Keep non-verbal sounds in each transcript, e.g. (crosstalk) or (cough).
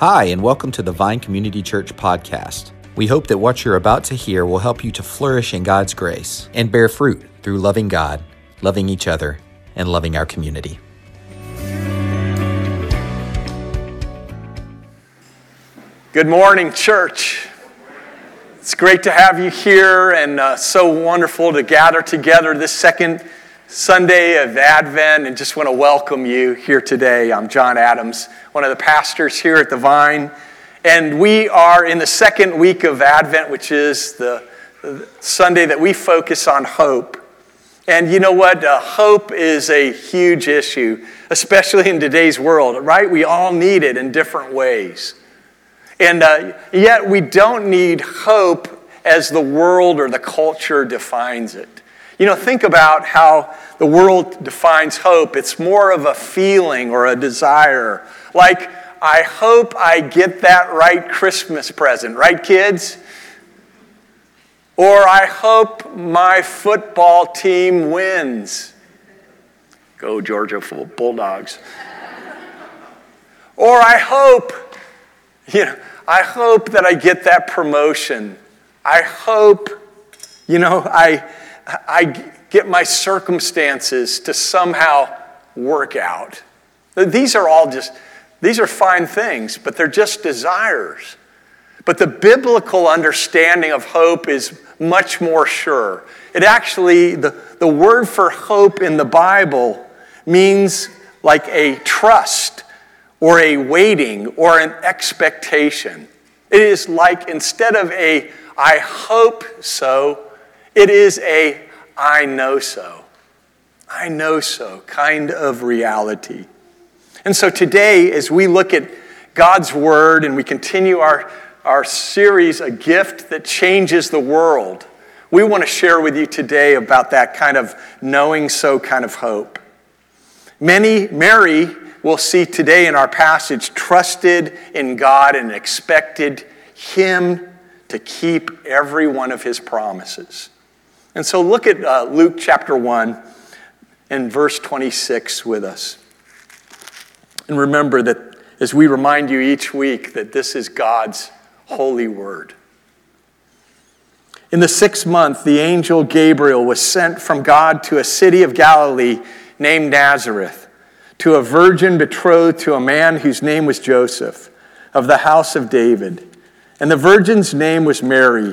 Hi, and welcome to the Vine Community Church podcast. We hope that what you're about to hear will help you to flourish in God's grace and bear fruit through loving God, loving each other, and loving our community. Good morning, church. It's great to have you here and uh, so wonderful to gather together this second Sunday of Advent and just want to welcome you here today. I'm John Adams, one of the pastors here at the Vine. And we are in the second week of Advent, which is the, Sunday that we focus on hope. And you know what? Uh, hope is a huge issue, especially in today's world, right? We all need it in different ways. And uh, yet, we don't need hope as the world or the culture defines it. You know, think about how the world defines hope. It's more of a feeling or a desire. Like, I hope I get that right Christmas present, right, kids? Or I hope my football team wins. Go, Georgia Bulldogs. (laughs) or I hope, you know, I hope that I get that promotion. I hope, you know, I, I get my circumstances to somehow work out. These are all just, these are fine things, but they're just desires. But the biblical understanding of hope is much more sure. It actually, the, the word for hope in the Bible means like a trust or a waiting or an expectation. It is like instead of a I hope so, it is a I know so. I know so kind of reality. And so today, as we look at God's Word and we continue our, our series, A Gift That Changes the World, we want to share with you today about that kind of knowing so kind of hope. Many, Mary, we'll see today in our passage, trusted in God and expected Him to keep every one of His promises. And so look at uh, Luke chapter 1 and verse 26 with us. And remember that as we remind you each week that this is God's holy word. In the sixth month, the angel Gabriel was sent from God to a city of Galilee named Nazareth, to a virgin betrothed to a man whose name was Joseph, of the house of David. And the virgin's name was Mary.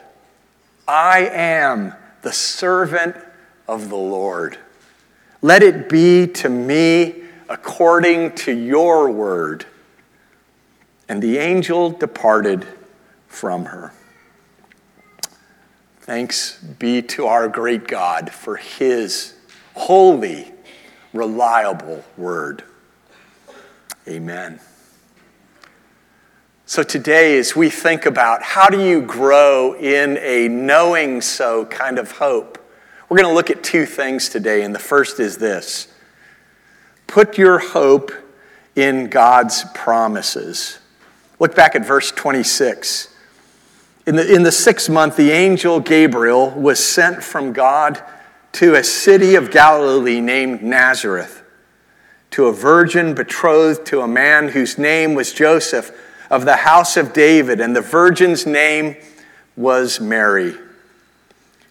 I am the servant of the Lord. Let it be to me according to your word. And the angel departed from her. Thanks be to our great God for his holy, reliable word. Amen. So, today, as we think about how do you grow in a knowing so kind of hope, we're going to look at two things today. And the first is this put your hope in God's promises. Look back at verse 26. In the, in the sixth month, the angel Gabriel was sent from God to a city of Galilee named Nazareth, to a virgin betrothed to a man whose name was Joseph of the house of David, and the virgin's name was Mary.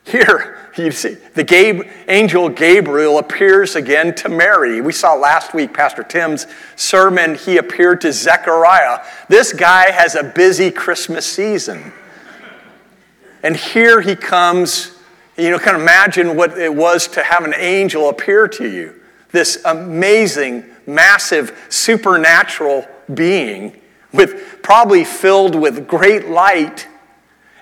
Here, (laughs) you see, the Gabe, angel Gabriel appears again to Mary. We saw last week, Pastor Tim's sermon, he appeared to Zechariah. This guy has a busy Christmas season. And here he comes, you know, kind of imagine what it was to have an angel appear to you. This amazing, massive, supernatural being with probably filled with great light.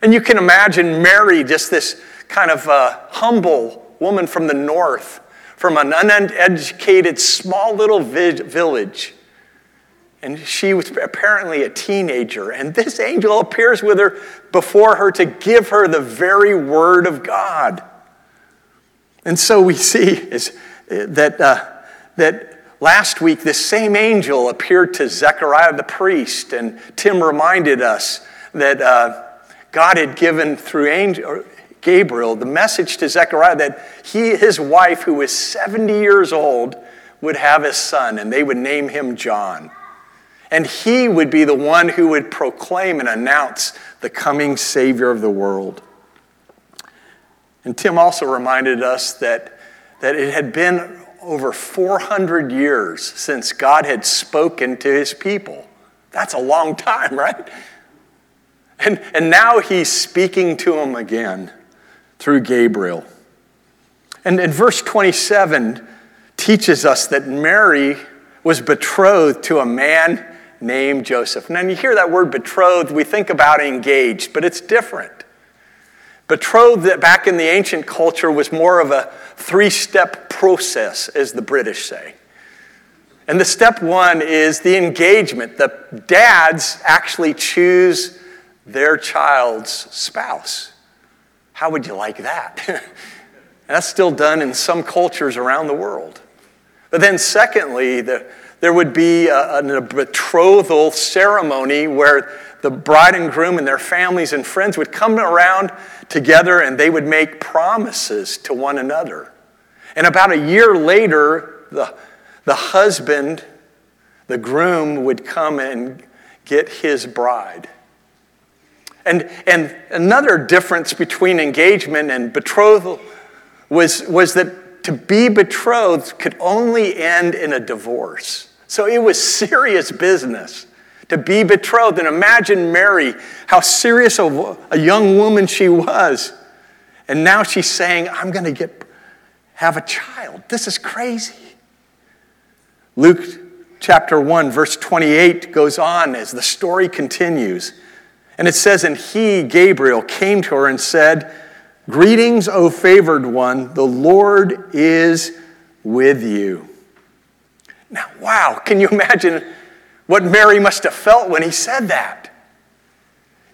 And you can imagine Mary, just this kind of uh, humble woman from the north, from an uneducated, small little village. And she was apparently a teenager. And this angel appears with her before her to give her the very word of God. And so we see is that, uh, that last week this same angel appeared to Zechariah the priest. And Tim reminded us that uh, God had given through angel, Gabriel the message to Zechariah that he, his wife, who was 70 years old, would have a son, and they would name him John. And he would be the one who would proclaim and announce the coming Savior of the world. And Tim also reminded us that, that it had been over 400 years since God had spoken to his people. That's a long time, right? And, and now he's speaking to them again through Gabriel. And in verse 27 teaches us that Mary was betrothed to a man named Joseph. Now, you hear that word betrothed, we think about engaged, but it's different. Betrothed back in the ancient culture was more of a three step process, as the British say. And the step one is the engagement. The dads actually choose their child's spouse. How would you like that? (laughs) That's still done in some cultures around the world. But then, secondly, the, there would be a, a betrothal ceremony where the bride and groom and their families and friends would come around together and they would make promises to one another. And about a year later, the, the husband, the groom, would come and get his bride. And, and another difference between engagement and betrothal was, was that to be betrothed could only end in a divorce. So it was serious business to be betrothed. And imagine Mary, how serious a, a young woman she was. And now she's saying, I'm going to get have a child. This is crazy. Luke chapter 1 verse 28 goes on as the story continues. And it says and he Gabriel came to her and said, "Greetings, O favored one, the Lord is with you." Now, wow, can you imagine what Mary must have felt when he said that?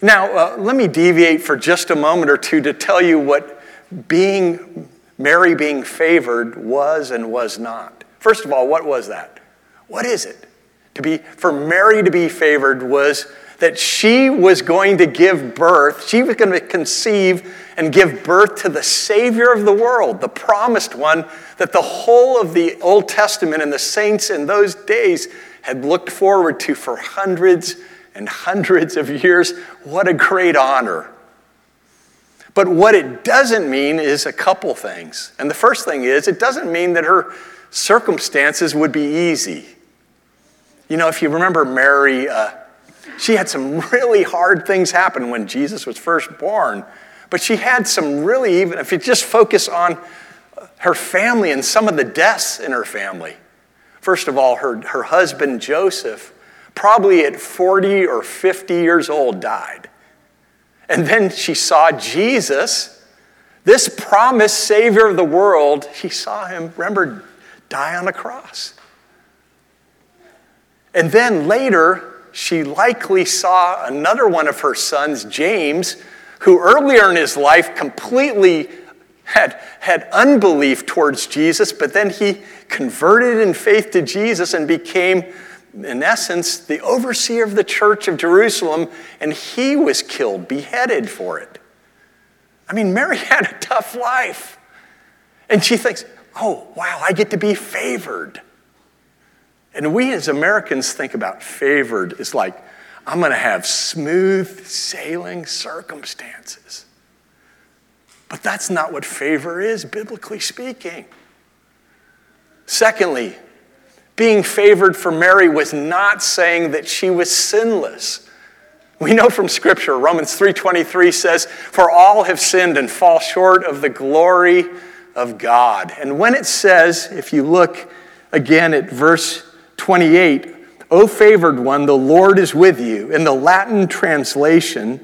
Now, uh, let me deviate for just a moment or two to tell you what being Mary being favored was and was not. First of all, what was that? What is it? To be for Mary to be favored was that she was going to give birth, she was going to conceive and give birth to the Savior of the world, the promised one that the whole of the Old Testament and the saints in those days had looked forward to for hundreds and hundreds of years. What a great honor. But what it doesn't mean is a couple things. And the first thing is, it doesn't mean that her circumstances would be easy. You know, if you remember Mary, uh, she had some really hard things happen when Jesus was first born. But she had some really, even if you just focus on her family and some of the deaths in her family. First of all, her, her husband Joseph, probably at 40 or 50 years old, died. And then she saw Jesus, this promised Savior of the world. She saw him, remember, die on a cross. And then later, she likely saw another one of her sons, James, who earlier in his life completely had, had unbelief towards Jesus, but then he converted in faith to Jesus and became in essence, the overseer of the church of Jerusalem, and he was killed, beheaded for it. I mean, Mary (laughs) had a tough life. And she thinks, oh, wow, I get to be favored. And we as Americans think about favored as like, I'm going to have smooth sailing circumstances. But that's not what favor is, biblically speaking. Secondly, being favored for Mary was not saying that she was sinless. We know from scripture Romans 3:23 says for all have sinned and fall short of the glory of God. And when it says if you look again at verse 28, O favored one, the Lord is with you. In the Latin translation,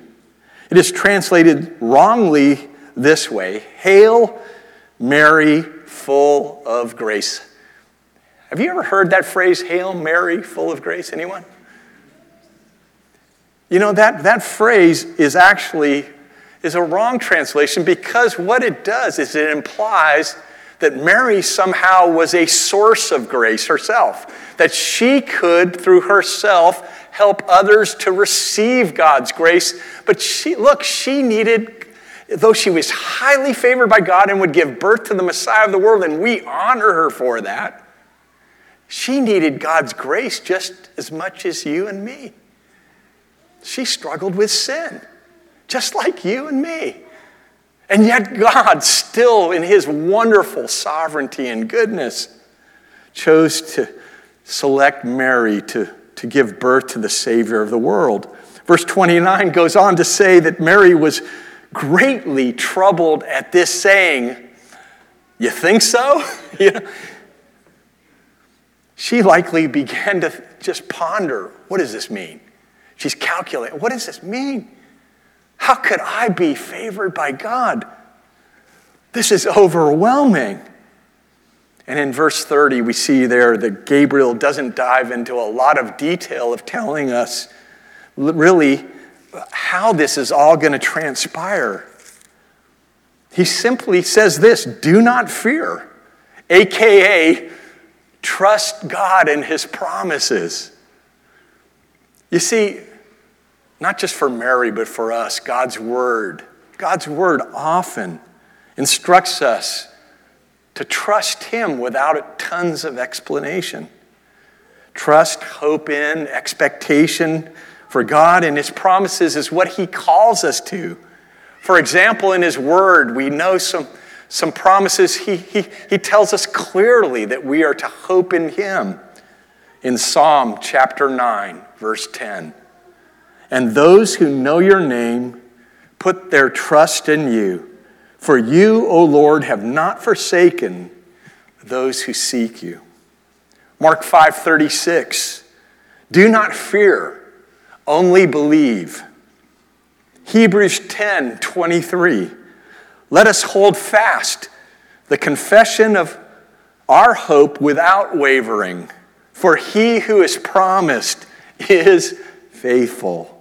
it is translated wrongly this way Hail, Mary, full of grace. Have you ever heard that phrase, Hail Mary, full of grace? Anyone? You know, that, that phrase is actually is a wrong translation because what it does is it implies that Mary somehow was a source of grace herself, that she could, through herself, help others to receive God's grace. But she, look, she needed, though she was highly favored by God and would give birth to the Messiah of the world, and we honor her for that, she needed God's grace just as much as you and me. She struggled with sin, just like you and me. And yet, God, still in His wonderful sovereignty and goodness, chose to select Mary to, to give birth to the Savior of the world. Verse 29 goes on to say that Mary was greatly troubled at this saying. You think so? (laughs) you know, she likely began to just ponder what does this mean? She's calculating what does this mean? How could I be favored by God? This is overwhelming. And in verse 30, we see there that Gabriel doesn't dive into a lot of detail of telling us really how this is all going to transpire. He simply says this do not fear, AKA, Trust God and His promises. You see, not just for Mary, but for us, God's Word. God's Word often instructs us to trust Him without tons of explanation. Trust, hope in, expectation for God and His promises is what He calls us to. For example, in His Word, we know some some promises, he, he, he tells us clearly that we are to hope in him. In Psalm chapter 9, verse 10. And those who know your name put their trust in you. For you, O Lord, have not forsaken those who seek you. Mark 5:36 Do not fear, only believe. Hebrews 10:23 let us hold fast the confession of our hope without wavering, for he who is promised is faithful.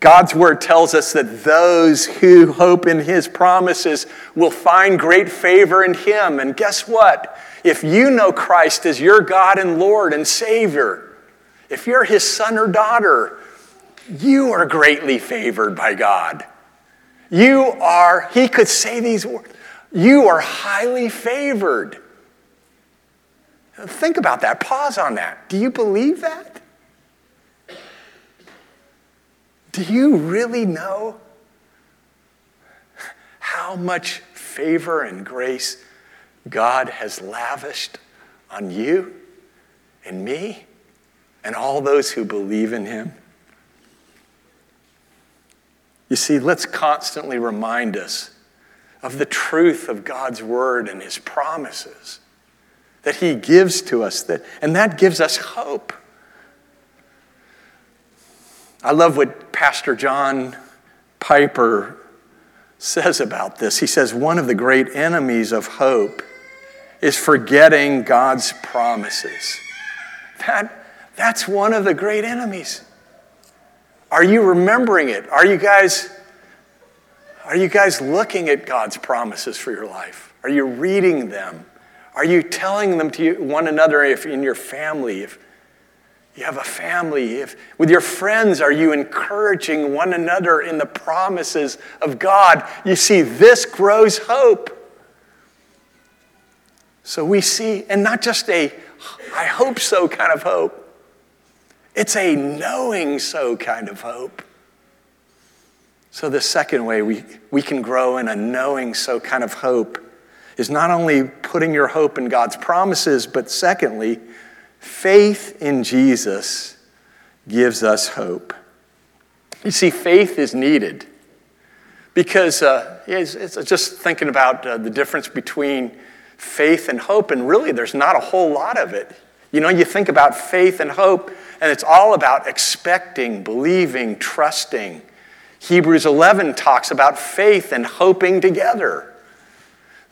God's word tells us that those who hope in his promises will find great favor in him. And guess what? If you know Christ as your God and Lord and Savior, if you're his son or daughter, you are greatly favored by God. You are, he could say these words, you are highly favored. Think about that. Pause on that. Do you believe that? Do you really know how much favor and grace God has lavished on you and me and all those who believe in Him? You see, let's constantly remind us of the truth of God's word and his promises that he gives to us that and that gives us hope. I love what Pastor John Piper says about this. He says one of the great enemies of hope is forgetting God's promises. That, that's one of the great enemies. Are you remembering it? Are you guys are you guys looking at God's promises for your life? Are you reading them? Are you telling them to one another if in your family? If, You have a family. If, with your friends, are you encouraging one another in the promises of God? You see, this grows hope. So we see, and not just a I hope so kind of hope, it's a knowing so kind of hope. So, the second way we, we can grow in a knowing so kind of hope is not only putting your hope in God's promises, but secondly, faith in Jesus gives us hope. You see, faith is needed because uh, it's, it's, just thinking about uh, the difference between faith and hope, and really there's not a whole lot of it. You know, you think about faith and hope, and it's all about expecting, believing, trusting. Hebrews 11 talks about faith and hoping together.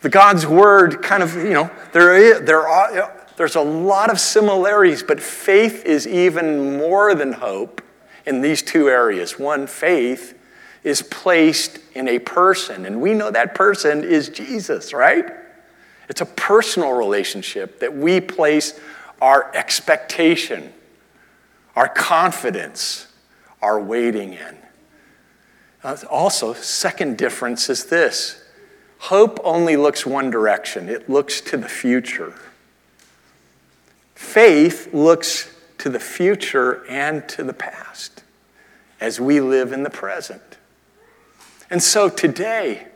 The God's word kind of, you know, there, is, there are, there's a lot of similarities, but faith is even more than hope in these two areas. One, faith is placed in a person, and we know that person is Jesus, right? It's a personal relationship that we place our expectation, our confidence, our waiting in. Uh, also, second difference is this hope only looks one direction, it looks to the future. Faith looks to the future and to the past as we live in the present. And so today,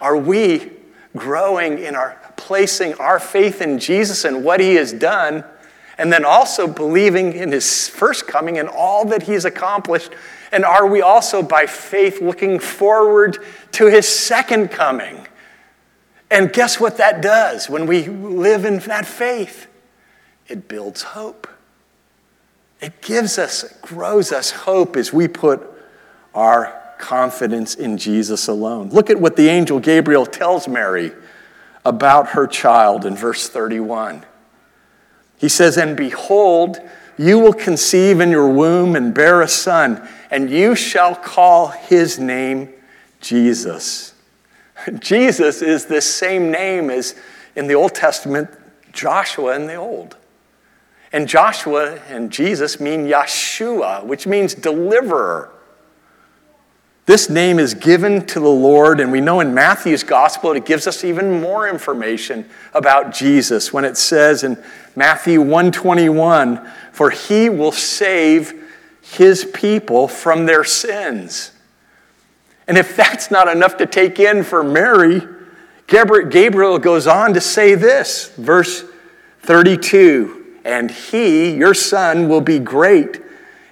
are we growing in our placing our faith in Jesus and what he has done, and then also believing in his first coming and all that he's accomplished and are we also, by faith, looking forward to his second coming? And guess what that does when we live in that faith? It builds hope. It gives us, it grows us hope as we put our confidence in Jesus alone. Look at what the angel Gabriel tells Mary about her child in verse 31. He says, And behold, you will conceive in your womb and bear a son, and you shall call his name Jesus. (laughs) Jesus is the same name as in the Old Testament, Joshua in the Old. And Joshua and Jesus mean Yeshua, which means deliverer. This name is given to the Lord, and we know in Matthew's gospel it gives us even more information about Jesus when it says in Matthew 121, "For he will save his people from their sins." And if that's not enough to take in for Mary, Gabriel goes on to say this, verse 32, "And he, your son, will be great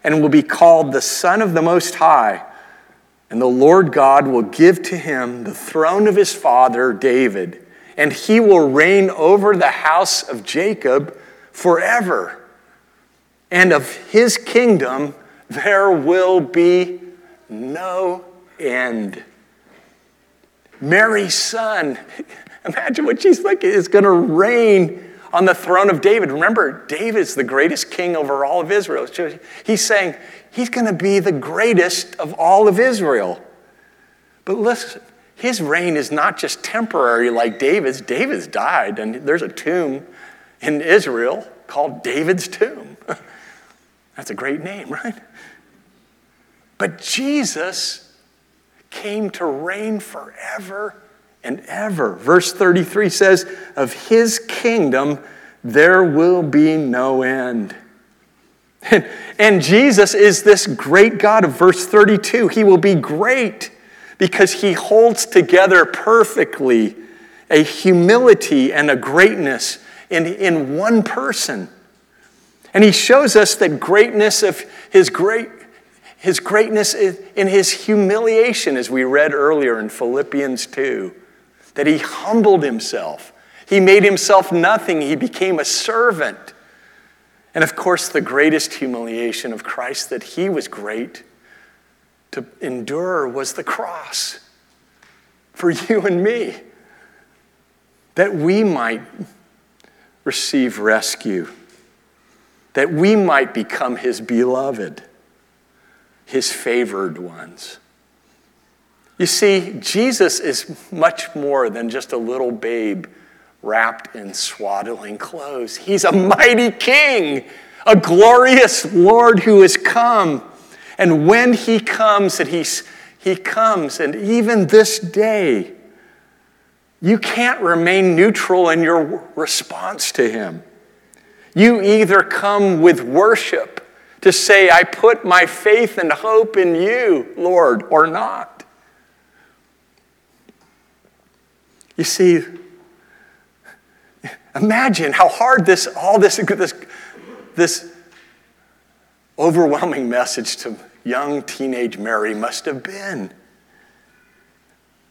and will be called the Son of the Most High." And the Lord God will give to him the throne of his father David, and he will reign over the house of Jacob forever. And of his kingdom there will be no end. Mary's son, (laughs) imagine what she's thinking, is going to reign on the throne of David. Remember, David's the greatest king over all of Israel. He's saying he's going to be the greatest of all of Israel. But listen, his reign is not just temporary like David's. David's died, and there's a tomb in Israel called David's tomb. (laughs) That's a great name, right? But Jesus came to reign forever and ever. Verse 33 says, Of his kingdom there will be no end. And, Jesus is this great God of verse 32. He will be great because he holds together perfectly a humility and a greatness in, in one person. And he shows us that greatness of his great his greatness in his humiliation, as we read earlier in Philippians 2 that he humbled himself. He made himself nothing. He became a servant. And of course, the greatest humiliation of Christ that he was great to endure was the cross for (laughs) you and me, that we might receive rescue, that we might become his beloved, his favored ones. You see, Jesus is much more than just a little babe wrapped in swaddling clothes. He's a mighty king, a glorious Lord who has come. And when he comes, that he's, he comes, and even this day, you can't remain neutral in your response to him. You either come with worship to say, I put my faith and hope in you, Lord, or not. You see, imagine how hard this, all this, this, this overwhelming message to young teenage Mary must have been.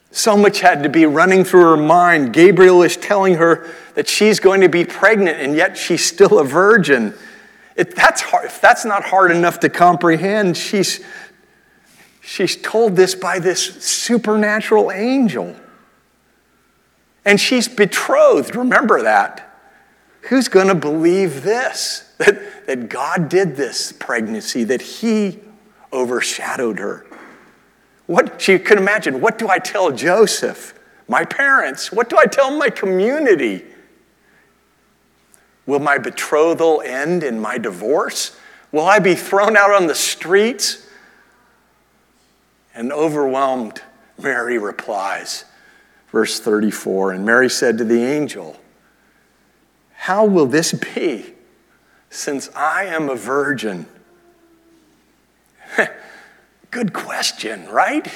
So much had to be running through her mind. Gabriel is telling her that she's going to be pregnant, and yet she's still a virgin. If that's, hard, if that's not hard enough to comprehend, she's, she's told this by this supernatural angel. And she's betrothed. Remember that. Who's going to believe this? (laughs) That, that God did this pregnancy, that He overshadowed her. What she could imagine, what do I tell Joseph, my parents? What do I tell my community? Will my betrothal end in my divorce? Will I be thrown out on the streets? And overwhelmed, Mary replies, verse 34 And Mary said to the angel, How will this be, since I am a virgin? (laughs) Good question, right?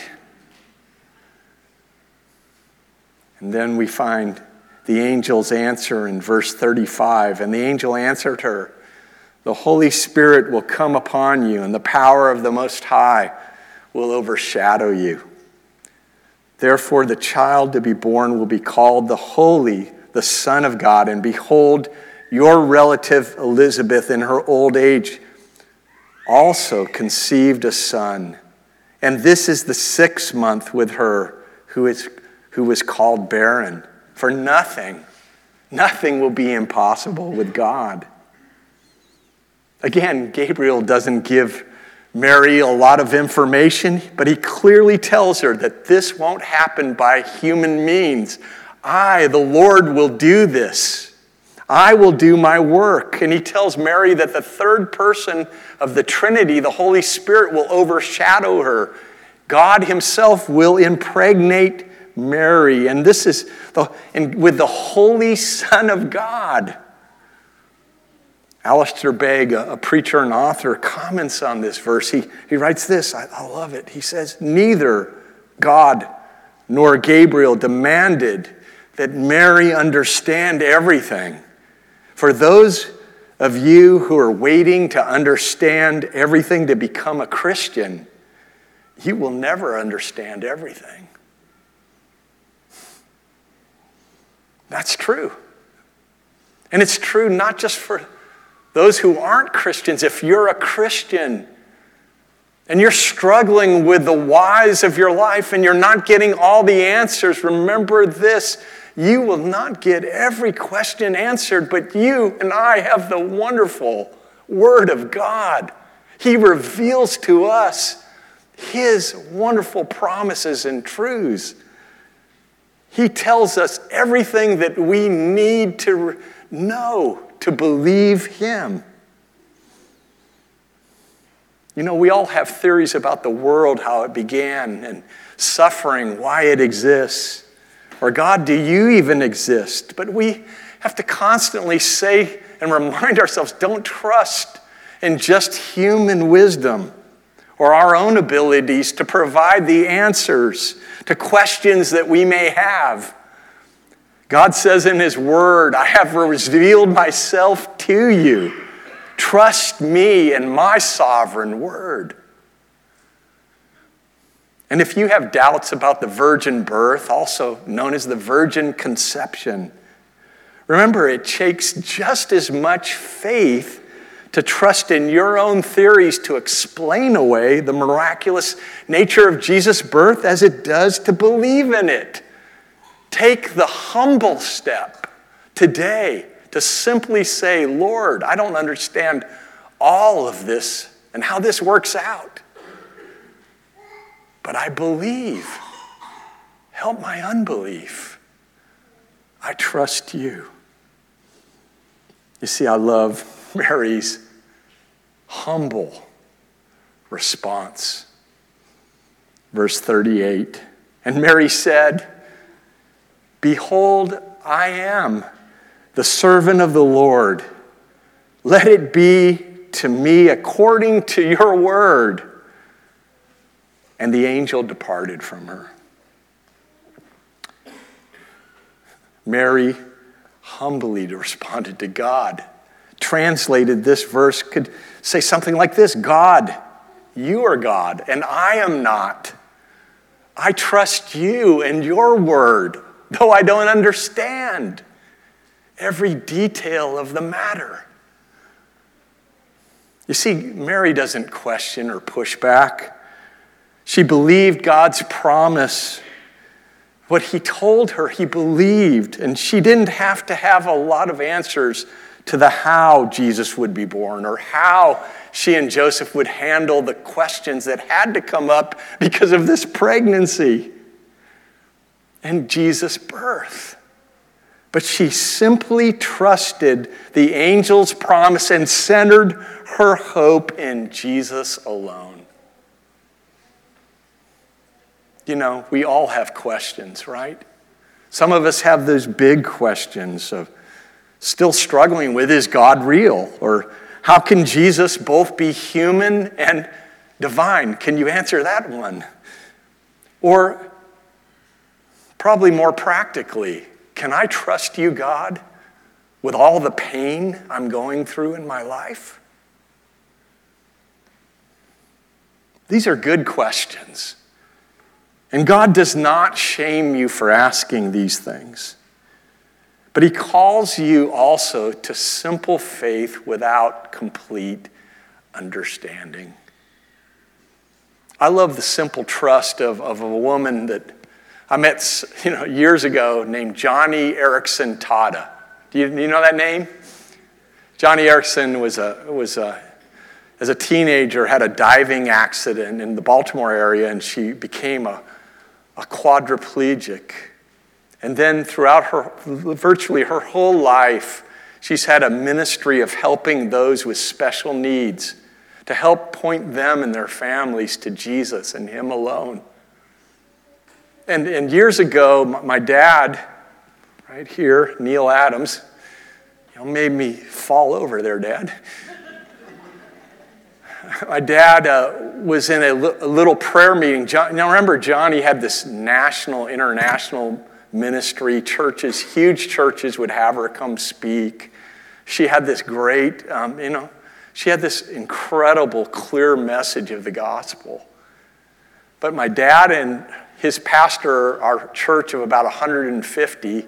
And then we find the angel's answer in verse 35. And the angel answered her, The Holy Spirit will come upon you, and the power of the Most High will overshadow you. Therefore, the child to be born will be called the Holy, the Son of God. And behold, your relative Elizabeth, in her old age, also conceived a son. And this is the sixth month with her who, is, who was called barren. For nothing, nothing will be impossible with God. Again, Gabriel doesn't give Mary a lot of information, but he clearly tells her that this won't happen by human means. I, the Lord, will do this. I will do my work. And he tells Mary that the third person of the Trinity, the Holy Spirit, will overshadow her. God Himself will impregnate Mary. And this is the, and with the Holy Son of God. Alistair Begg, a, preacher and author, comments on this verse. He, he writes this, I, I love it. He says, Neither God nor Gabriel demanded that Mary understand everything. For those of you who are waiting to understand everything to become a Christian, you will never understand everything. That's true. And it's true not just for those who aren't Christians. If you're a Christian and you're struggling with the whys of your life and you're not getting all the answers, remember this you will not get every question answered, but you and I have the wonderful Word of God. He reveals to us His wonderful promises and truths. He tells us everything that we need to know to believe Him. You know, we all have theories about the world, how it began, and suffering, why it exists. Or, God, do you even exist? But we have to constantly say and remind ourselves don't trust in just human wisdom or our own abilities to provide the answers to questions that we may have. God says in His Word, I have revealed myself to you. Trust me and my sovereign Word. And if you have doubts about the virgin birth, also known as the virgin conception, remember it takes just as much faith to trust in your own theories to explain away the miraculous nature of Jesus' birth as it does to believe in it. Take the humble step today to simply say, Lord, I don't understand all of this and how this works out but I believe. Help my unbelief. I trust you. You see, I love (laughs) Mary's humble response. Verse 38 And Mary said, Behold, I am the servant of the Lord. Let it be to me according to your word. And the angel departed from her. Mary humbly responded to God. Translated, this verse could say something like this God, you are God, and I am not. I trust you and your word, though I don't understand every detail of the matter. You see, Mary doesn't question or push back. She believed God's promise. What he told her, he believed, and she didn't have to have a lot of answers to the how Jesus would be born or how she and Joseph would handle the questions that had to come up because of this pregnancy and Jesus' birth. But she simply trusted the angel's promise and centered her hope in Jesus alone. You know, we all have questions, right? Some of us have those big questions of still struggling with is God real? Or how can Jesus both be human and divine? Can you answer that one? Or probably more practically, can I trust you, God, with all the pain I'm going through in my life? These are good questions. And God does not shame you for asking these things. But He calls you also to simple faith without complete understanding. I love the simple trust of, of a woman that I met you know, years ago named Joni Eareckson Tada. Do you, do you know that name? Joni Eareckson was a, was a as a teenager, had a diving accident in the Baltimore area, and she became a, a quadriplegic. And then throughout her, virtually her whole life, she's had a ministry of helping those with special needs to help point them and their families to Jesus and Him alone. And, and years ago, my dad, right here, Neil Adams, you know, made me fall over there, Dad (laughs) my dad uh, was in a, li- a, little prayer meeting. John, now remember, Joni had this national, international ministry. Churches, huge churches, would have her come speak. She had this great, um, you know, she had this incredible, clear message of the gospel. But my dad and his pastor, our church of about 150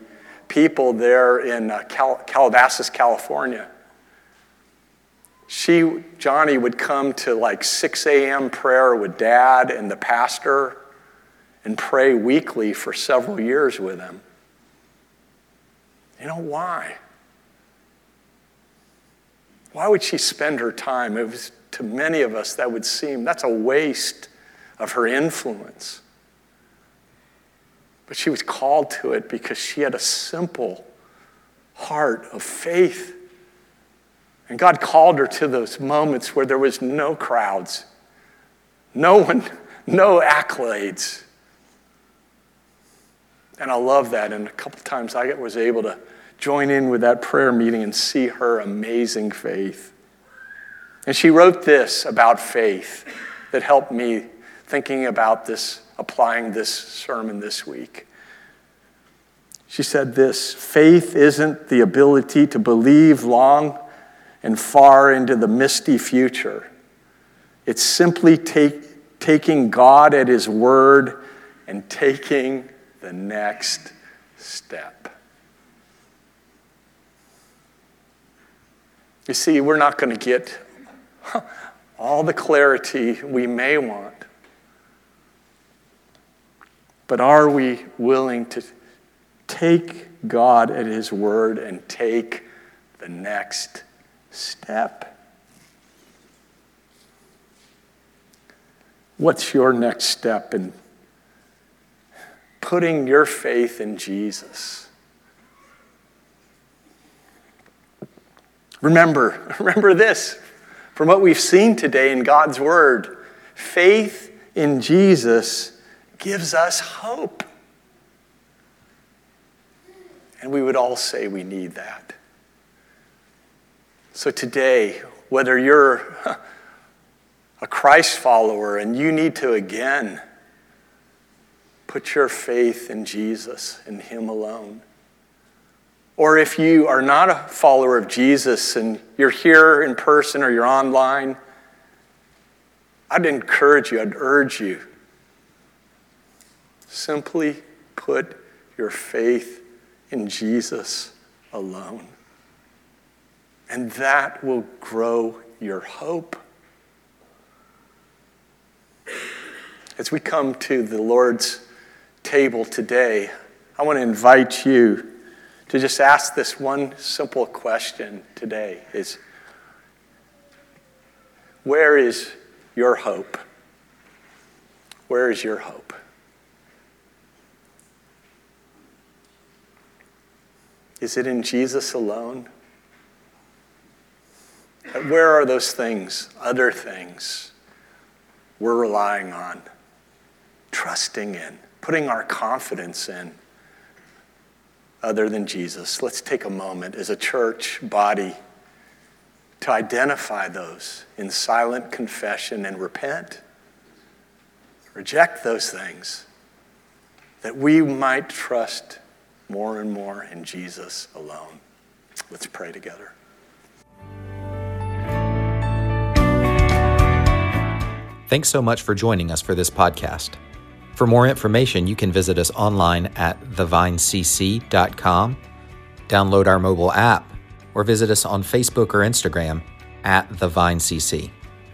people there in uh, Cal- Calabasas, California, she, Joni, would come to like 6 a.m. prayer with dad and the pastor and pray weekly for several years with him. You know why? Why would she spend her time? It was to many of us that would seem that's a waste of her influence. But she was called to it because she had a simple heart of faith and God called her to those moments where there was no crowds, no one, no accolades. And I love that. And a couple times I was able to join in with that prayer meeting and see her amazing faith. And she wrote this about faith that helped me thinking about this, applying this sermon this week. She said this faith isn't the ability to believe long and far into the misty future. It's simply take, taking God at His word and taking the next step. You see, we're not going to get (laughs) all the clarity we may want. But are we willing to take God at His word and take the next step. What's your next step in putting your faith in Jesus? Remember, (laughs) remember this From what we've seen today in God's Word, faith in Jesus gives us hope. And we would all say we need that. So today, whether you're (laughs) a Christ follower and you need to again put your faith in Jesus and Him alone, or if you are not a follower of Jesus and you're here in person or you're online, I'd encourage you, I'd urge you, simply put your faith in Jesus alone. And that will grow your hope. As we come to the Lord's table today, I want to invite you to just ask this one simple question today is where is your hope? Where is your hope? Is it in Jesus alone? Where are those things, other things, we're relying on, trusting in, putting our confidence in? other than Jesus. Let's take a moment as a church body to identify those in silent confession and repent. Reject those things that we might trust more and more in Jesus alone. Let's pray together. Thanks so much for joining us for this podcast. For more information, you can visit us online at thevinecc.com, download our mobile app, or visit us on Facebook or Instagram at thevinecc.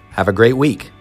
Have a great week.